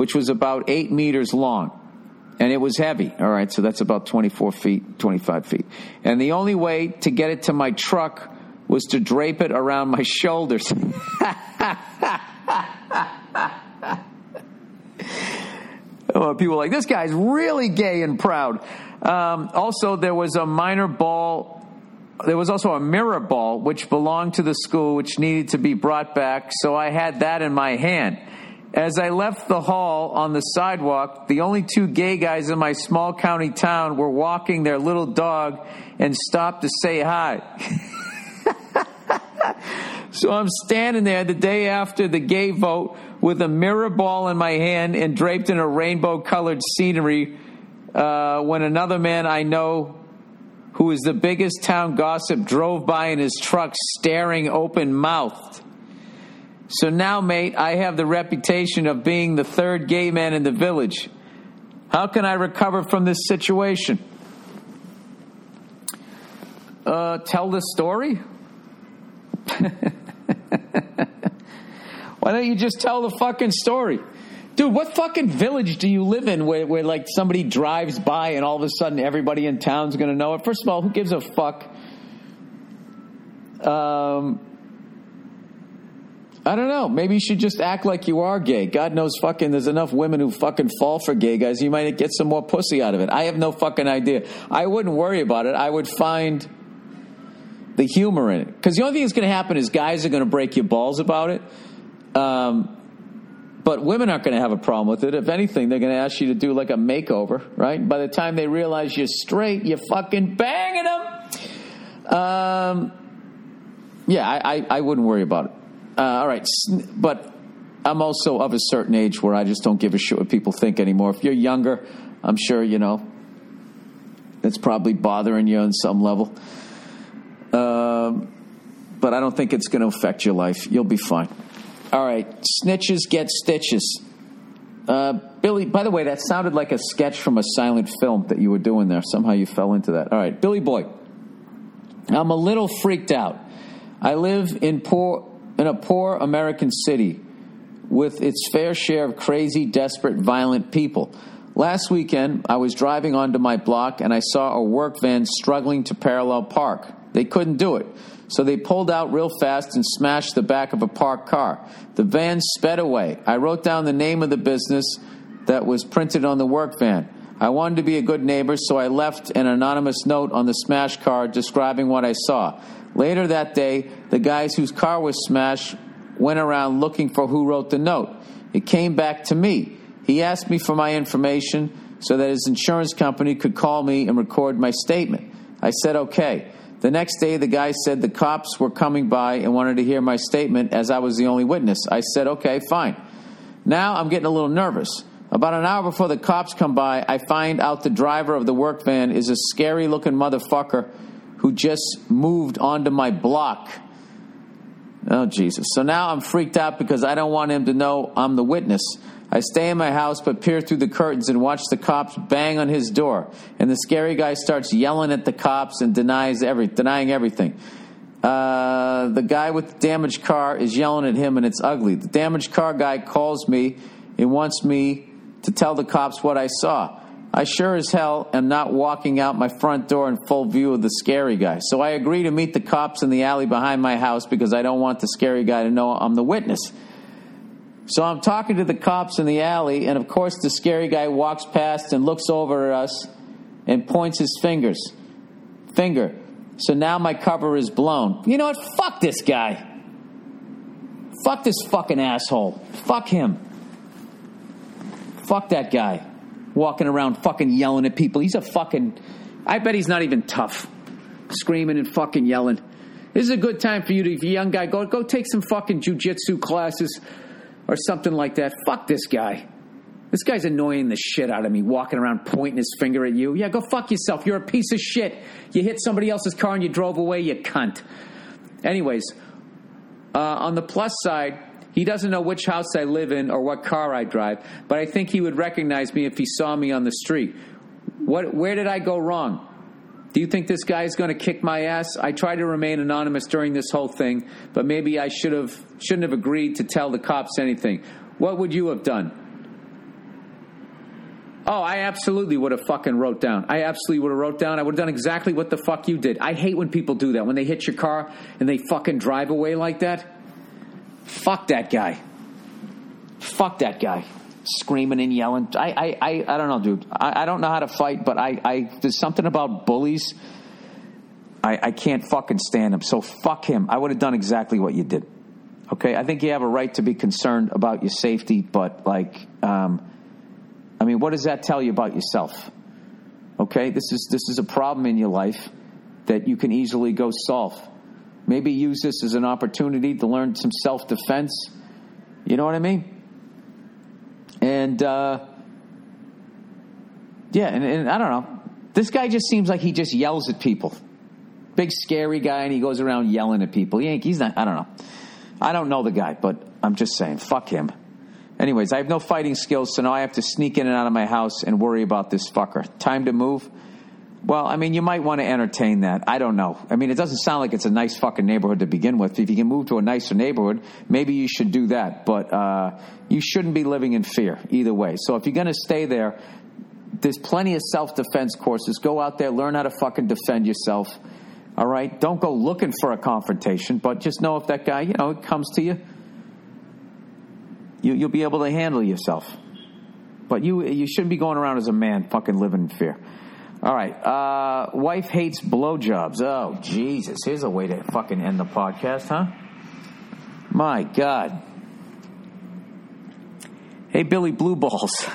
which was about eight meters long. And it was heavy. All right, so that's about 24 feet, 25 feet. And the only way to get it to my truck was to drape it around my [LAUGHS] shoulders. [LAUGHS] oh, people like, this guy's really gay and proud. Um, also, there was a minor ball there was also a mirror ball which belonged to the school which needed to be brought back so i had that in my hand as I left the hall on the sidewalk, the only two gay guys in my small county town were walking their little dog and stopped to say hi. [LAUGHS] so I'm standing there the day after the gay vote with a mirror ball in my hand and draped in a rainbow colored scenery uh, when another man I know who is the biggest town gossip drove by in his truck staring open mouthed. So now, mate, I have the reputation of being the third gay man in the village. How can I recover from this situation? Uh, tell the story? [LAUGHS] Why don't you just tell the fucking story? Dude, what fucking village do you live in where, where like somebody drives by and all of a sudden everybody in town's gonna know it? First of all, who gives a fuck? Um, I don't know. Maybe you should just act like you are gay. God knows fucking there's enough women who fucking fall for gay guys. You might get some more pussy out of it. I have no fucking idea. I wouldn't worry about it. I would find the humor in it. Because the only thing that's going to happen is guys are going to break your balls about it. Um, but women aren't going to have a problem with it. If anything, they're going to ask you to do like a makeover, right? By the time they realize you're straight, you're fucking banging them. Um, yeah, I, I, I wouldn't worry about it. Uh, all right, but I'm also of a certain age where I just don't give a shit what people think anymore. If you're younger, I'm sure you know it's probably bothering you on some level. Um, but I don't think it's going to affect your life. You'll be fine. All right, snitches get stitches. Uh, Billy, by the way, that sounded like a sketch from a silent film that you were doing there. Somehow you fell into that. All right, Billy Boy. I'm a little freaked out. I live in poor in a poor American city with its fair share of crazy, desperate, violent people. Last weekend, I was driving onto my block and I saw a work van struggling to parallel park. They couldn't do it. So they pulled out real fast and smashed the back of a parked car. The van sped away. I wrote down the name of the business that was printed on the work van. I wanted to be a good neighbor, so I left an anonymous note on the smashed car describing what I saw. Later that day, the guys whose car was smashed went around looking for who wrote the note. It came back to me. He asked me for my information so that his insurance company could call me and record my statement. I said okay. The next day, the guy said the cops were coming by and wanted to hear my statement as I was the only witness. I said okay, fine. Now I'm getting a little nervous. About an hour before the cops come by, I find out the driver of the work van is a scary looking motherfucker who just moved onto my block. Oh, Jesus. So now I'm freaked out because I don't want him to know I'm the witness. I stay in my house but peer through the curtains and watch the cops bang on his door. And the scary guy starts yelling at the cops and denies every, denying everything. Uh, the guy with the damaged car is yelling at him and it's ugly. The damaged car guy calls me and wants me to tell the cops what I saw. I sure as hell am not walking out my front door in full view of the scary guy. So I agree to meet the cops in the alley behind my house because I don't want the scary guy to know I'm the witness. So I'm talking to the cops in the alley, and of course, the scary guy walks past and looks over at us and points his fingers. Finger. So now my cover is blown. You know what? Fuck this guy. Fuck this fucking asshole. Fuck him. Fuck that guy. Walking around fucking yelling at people. He's a fucking. I bet he's not even tough. Screaming and fucking yelling. This is a good time for you to, if you're a young guy, go go take some fucking jujitsu classes or something like that. Fuck this guy. This guy's annoying the shit out of me, walking around pointing his finger at you. Yeah, go fuck yourself. You're a piece of shit. You hit somebody else's car and you drove away, you cunt. Anyways, uh, on the plus side, he doesn't know which house I live in or what car I drive, but I think he would recognize me if he saw me on the street. What, where did I go wrong? Do you think this guy is going to kick my ass? I tried to remain anonymous during this whole thing, but maybe I should have shouldn't have agreed to tell the cops anything. What would you have done? Oh, I absolutely would have fucking wrote down. I absolutely would have wrote down. I would have done exactly what the fuck you did. I hate when people do that. When they hit your car and they fucking drive away like that. Fuck that guy. Fuck that guy. Screaming and yelling. I I, I, I don't know, dude. I, I don't know how to fight, but I, I there's something about bullies. I, I can't fucking stand him. So fuck him. I would have done exactly what you did. Okay, I think you have a right to be concerned about your safety, but like, um, I mean, what does that tell you about yourself? Okay, this is this is a problem in your life that you can easily go solve. Maybe use this as an opportunity to learn some self defense. You know what I mean? And uh, yeah, and, and I don't know. This guy just seems like he just yells at people. Big scary guy, and he goes around yelling at people. He ain't, he's not. I don't know. I don't know the guy, but I'm just saying, fuck him. Anyways, I have no fighting skills, so now I have to sneak in and out of my house and worry about this fucker. Time to move. Well, I mean, you might want to entertain that. I don't know. I mean, it doesn't sound like it's a nice fucking neighborhood to begin with. If you can move to a nicer neighborhood, maybe you should do that. But uh, you shouldn't be living in fear either way. So if you're going to stay there, there's plenty of self defense courses. Go out there, learn how to fucking defend yourself. All right? Don't go looking for a confrontation, but just know if that guy, you know, comes to you, you you'll be able to handle yourself. But you you shouldn't be going around as a man fucking living in fear. All right. Uh, wife hates blowjobs. Oh, Jesus. Here's a way to fucking end the podcast, huh? My God. Hey, Billy Blue Balls. [LAUGHS]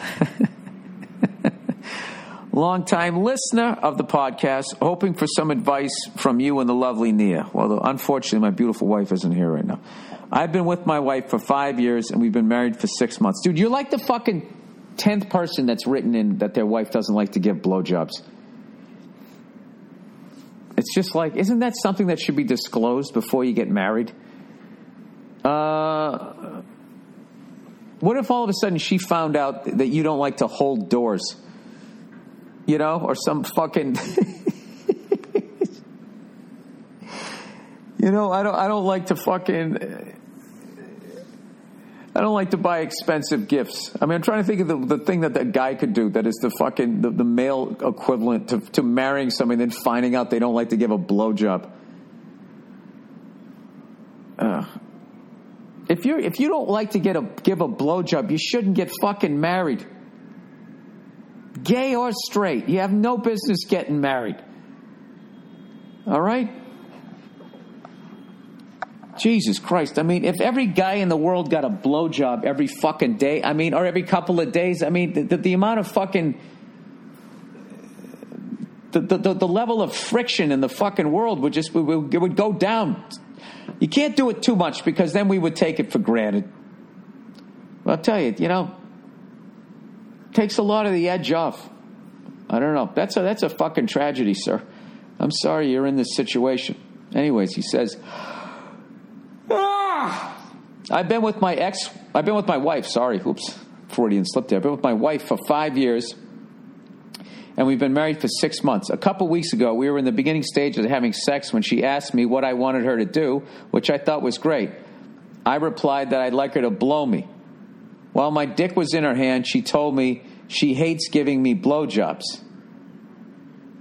Longtime listener of the podcast, hoping for some advice from you and the lovely Nia. Well, unfortunately, my beautiful wife isn't here right now. I've been with my wife for five years and we've been married for six months. Dude, you're like the fucking tenth person that's written in that their wife doesn't like to give blowjobs. It's just like, isn't that something that should be disclosed before you get married? Uh, what if all of a sudden she found out that you don't like to hold doors? You know, or some fucking. [LAUGHS] you know, I don't. I don't like to fucking. I don't like to buy expensive gifts. I mean, I'm trying to think of the, the thing that that guy could do that is the fucking the, the male equivalent to, to marrying somebody and then finding out they don't like to give a blowjob. uh, if you if you don't like to get a give a blowjob, you shouldn't get fucking married. Gay or straight, you have no business getting married. All right? Jesus Christ. I mean, if every guy in the world got a blowjob every fucking day, I mean, or every couple of days, I mean, the, the amount of fucking. The, the, the level of friction in the fucking world would just would, would go down. You can't do it too much because then we would take it for granted. I'll tell you, you know, takes a lot of the edge off. I don't know. That's a that's a fucking tragedy, sir. I'm sorry you're in this situation. Anyways, he says, I've been with my ex. I've been with my wife. Sorry, oops, Freudian slip there. I've been with my wife for five years and we've been married for six months. A couple weeks ago, we were in the beginning stages of having sex when she asked me what I wanted her to do, which I thought was great. I replied that I'd like her to blow me. While my dick was in her hand, she told me she hates giving me blowjobs.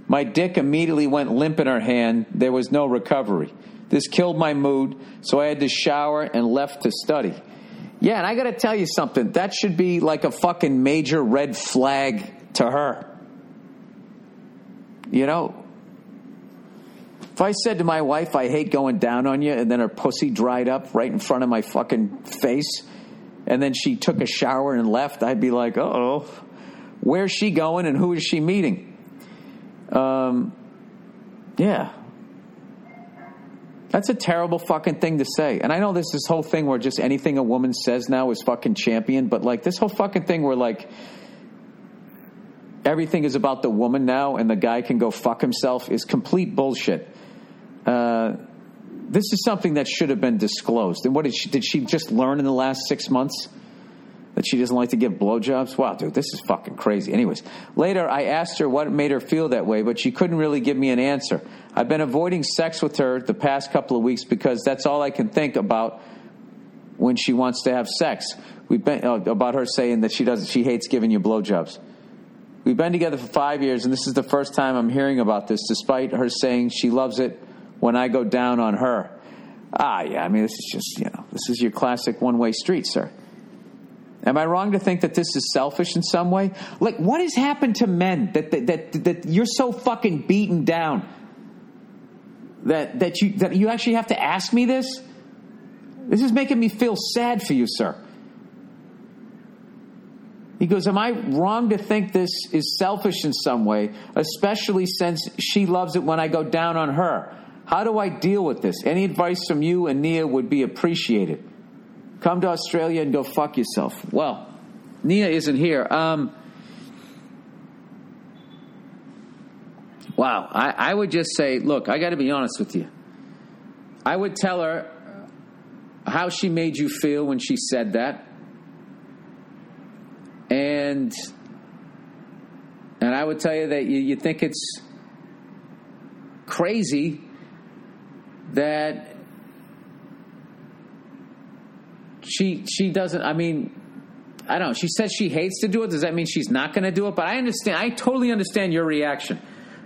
My dick immediately went limp in her hand. There was no recovery. This killed my mood, so I had to shower and left to study. Yeah, and I got to tell you something. That should be like a fucking major red flag to her. You know, if I said to my wife, I hate going down on you, and then her pussy dried up right in front of my fucking face, and then she took a shower and left, I'd be like, oh, where's she going and who is she meeting? Um, yeah. That's a terrible fucking thing to say. And I know this this whole thing where just anything a woman says now is fucking champion, but like this whole fucking thing where like everything is about the woman now and the guy can go fuck himself is complete bullshit. Uh, this is something that should have been disclosed. And what did she, did she just learn in the last six months? That she doesn't like to give blowjobs? Wow, dude, this is fucking crazy. Anyways, later I asked her what made her feel that way, but she couldn't really give me an answer. I've been avoiding sex with her the past couple of weeks because that's all I can think about when she wants to have sex. We've been uh, about her saying that she doesn't, she hates giving you blowjobs. We've been together for five years, and this is the first time I'm hearing about this, despite her saying she loves it when I go down on her. Ah, yeah, I mean, this is just, you know, this is your classic one way street, sir. Am I wrong to think that this is selfish in some way? Like, what has happened to men that, that, that, that you're so fucking beaten down that, that, you, that you actually have to ask me this? This is making me feel sad for you, sir. He goes, Am I wrong to think this is selfish in some way, especially since she loves it when I go down on her? How do I deal with this? Any advice from you and Nia would be appreciated. Come to Australia and go fuck yourself. Well, Nia isn't here. Um, wow. I, I would just say, look, I got to be honest with you. I would tell her how she made you feel when she said that and and I would tell you that you, you think it's crazy that she she doesn't. I mean, I don't know. She says she hates to do it. Does that mean she's not going to do it? But I understand. I totally understand your reaction.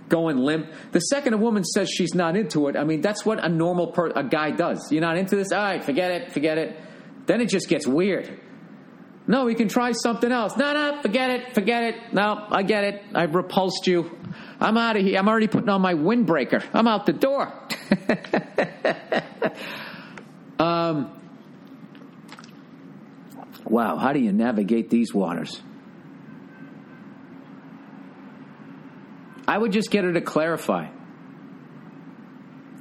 Going limp. The second a woman says she's not into it, I mean that's what a normal per, a guy does. You're not into this. All right, forget it. Forget it. Then it just gets weird. No, we can try something else. No, no, forget it, forget it. No, I get it. I've repulsed you. I'm out of here. I'm already putting on my windbreaker. I'm out the door. [LAUGHS] um, wow, how do you navigate these waters? I would just get her to clarify.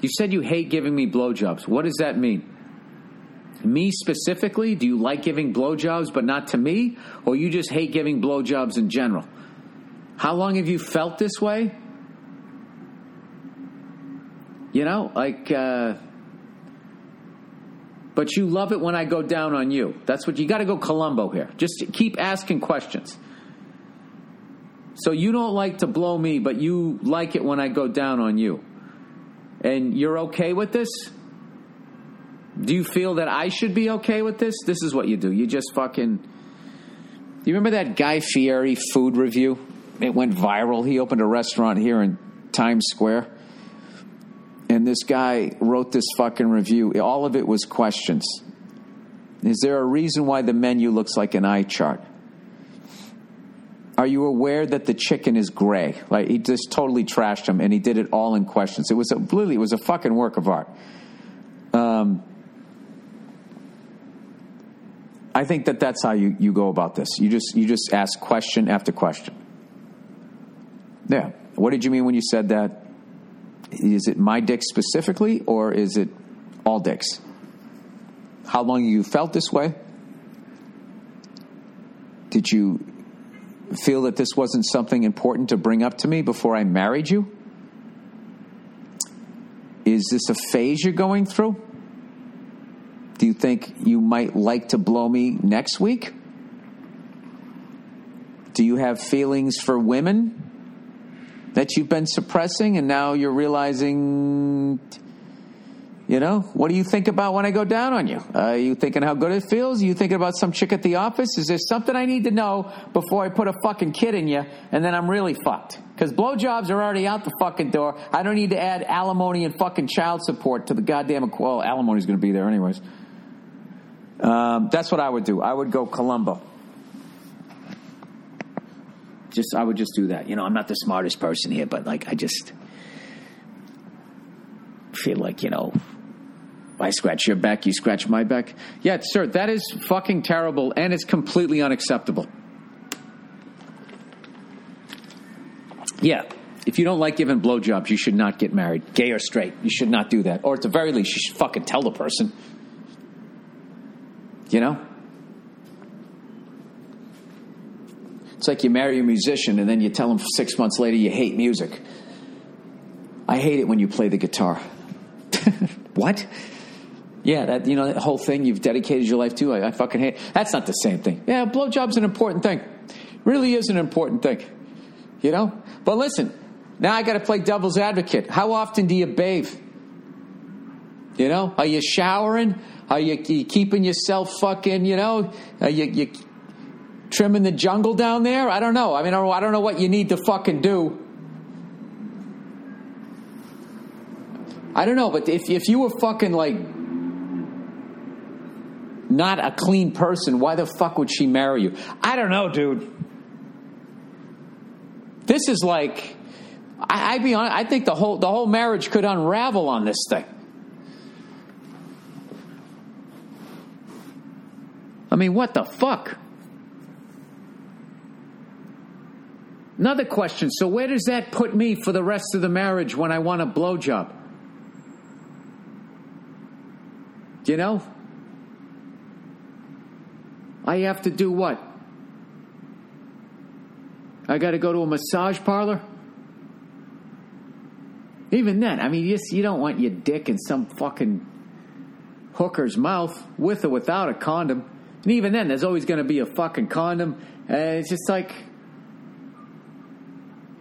You said you hate giving me blowjobs. What does that mean? me specifically? Do you like giving blowjobs but not to me? Or you just hate giving blowjobs in general? How long have you felt this way? You know, like, uh, but you love it when I go down on you. That's what you got to go Columbo here. Just keep asking questions. So you don't like to blow me, but you like it when I go down on you. And you're okay with this? Do you feel that I should be okay with this? This is what you do. You just fucking. Do you remember that Guy Fieri food review? It went viral. He opened a restaurant here in Times Square. And this guy wrote this fucking review. All of it was questions. Is there a reason why the menu looks like an eye chart? Are you aware that the chicken is gray? Like he just totally trashed him, and he did it all in questions. It was a, literally, it was a fucking work of art. Um, I think that that's how you, you go about this. You just you just ask question after question. Yeah. What did you mean when you said that? Is it my dick specifically, or is it all dicks? How long you felt this way? Did you feel that this wasn't something important to bring up to me before I married you? Is this a phase you're going through? Do you think you might like to blow me next week? Do you have feelings for women that you've been suppressing and now you're realizing, you know, what do you think about when I go down on you? Are you thinking how good it feels? Are you thinking about some chick at the office? Is there something I need to know before I put a fucking kid in you and then I'm really fucked? Because blowjobs are already out the fucking door. I don't need to add alimony and fucking child support to the goddamn, well, alimony's going to be there anyways. Um, that's what I would do. I would go Columbo. Just, I would just do that. You know, I'm not the smartest person here, but like, I just feel like, you know, I scratch your back, you scratch my back. Yeah, sir, that is fucking terrible and it's completely unacceptable. Yeah, if you don't like giving blowjobs, you should not get married, gay or straight. You should not do that. Or at the very least, you should fucking tell the person. You know? It's like you marry a musician and then you tell him six months later you hate music. I hate it when you play the guitar. [LAUGHS] what? Yeah, that you know that whole thing you've dedicated your life to. I, I fucking hate. That's not the same thing. Yeah, blowjob's an important thing. Really is an important thing. You know. But listen, now I got to play devil's advocate. How often do you bathe? You know, are you showering? Are you, you keeping yourself fucking? You know, are you, you trimming the jungle down there? I don't know. I mean, I don't know what you need to fucking do. I don't know, but if if you were fucking like not a clean person, why the fuck would she marry you? I don't know, dude. This is like I, I be honest, I think the whole the whole marriage could unravel on this thing. I mean, what the fuck? Another question. So, where does that put me for the rest of the marriage when I want a blowjob? You know? I have to do what? I got to go to a massage parlor? Even then, I mean, you, you don't want your dick in some fucking hooker's mouth with or without a condom. And even then, there's always going to be a fucking condom. And it's just like,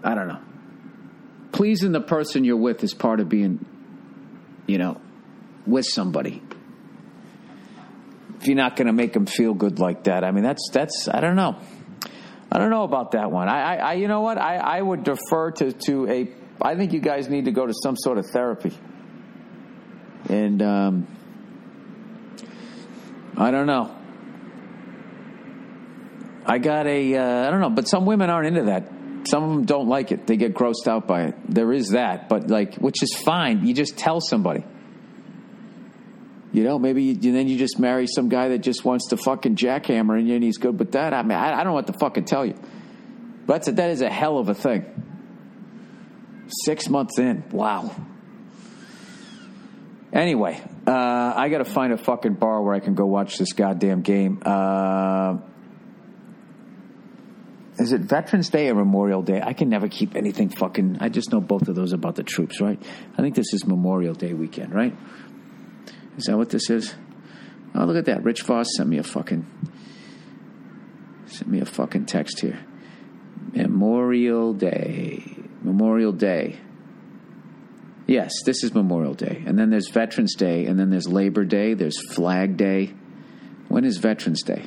I don't know. Pleasing the person you're with is part of being, you know, with somebody. If you're not going to make them feel good like that, I mean, that's that's I don't know. I don't know about that one. I, I, I you know what? I, I would defer to to a. I think you guys need to go to some sort of therapy. And um, I don't know. I got a. Uh, I don't know, but some women aren't into that. Some of them don't like it. They get grossed out by it. There is that, but like, which is fine. You just tell somebody. You know, maybe you, then you just marry some guy that just wants to fucking jackhammer and he's good with that. I mean, I, I don't know what to fucking tell you. But that's a, that is a hell of a thing. Six months in, wow. Anyway, uh, I got to find a fucking bar where I can go watch this goddamn game. Uh, is it Veterans Day or Memorial Day? I can never keep anything fucking. I just know both of those about the troops, right? I think this is Memorial Day weekend, right? Is that what this is? Oh, look at that. Rich Voss sent me a fucking. Sent me a fucking text here. Memorial Day. Memorial Day. Yes, this is Memorial Day. And then there's Veterans Day, and then there's Labor Day, there's Flag Day. When is Veterans Day?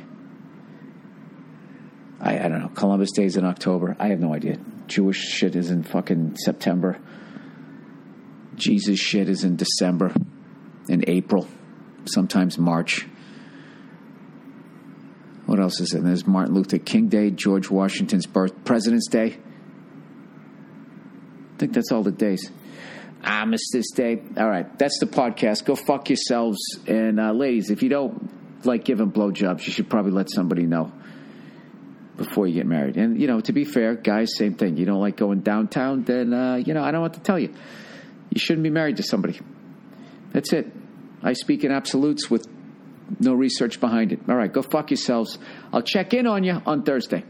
I, I don't know. Columbus Day is in October. I have no idea. Jewish shit is in fucking September. Jesus shit is in December, in April, sometimes March. What else is it? There's Martin Luther King Day, George Washington's birth, President's Day. I think that's all the days. Armistice Day. All right, that's the podcast. Go fuck yourselves. And uh, ladies, if you don't like giving blowjobs, you should probably let somebody know before you get married. And you know, to be fair, guys, same thing. You don't like going downtown, then uh, you know I don't want to tell you. You shouldn't be married to somebody. That's it. I speak in absolutes with no research behind it. All right, go fuck yourselves. I'll check in on you on Thursday.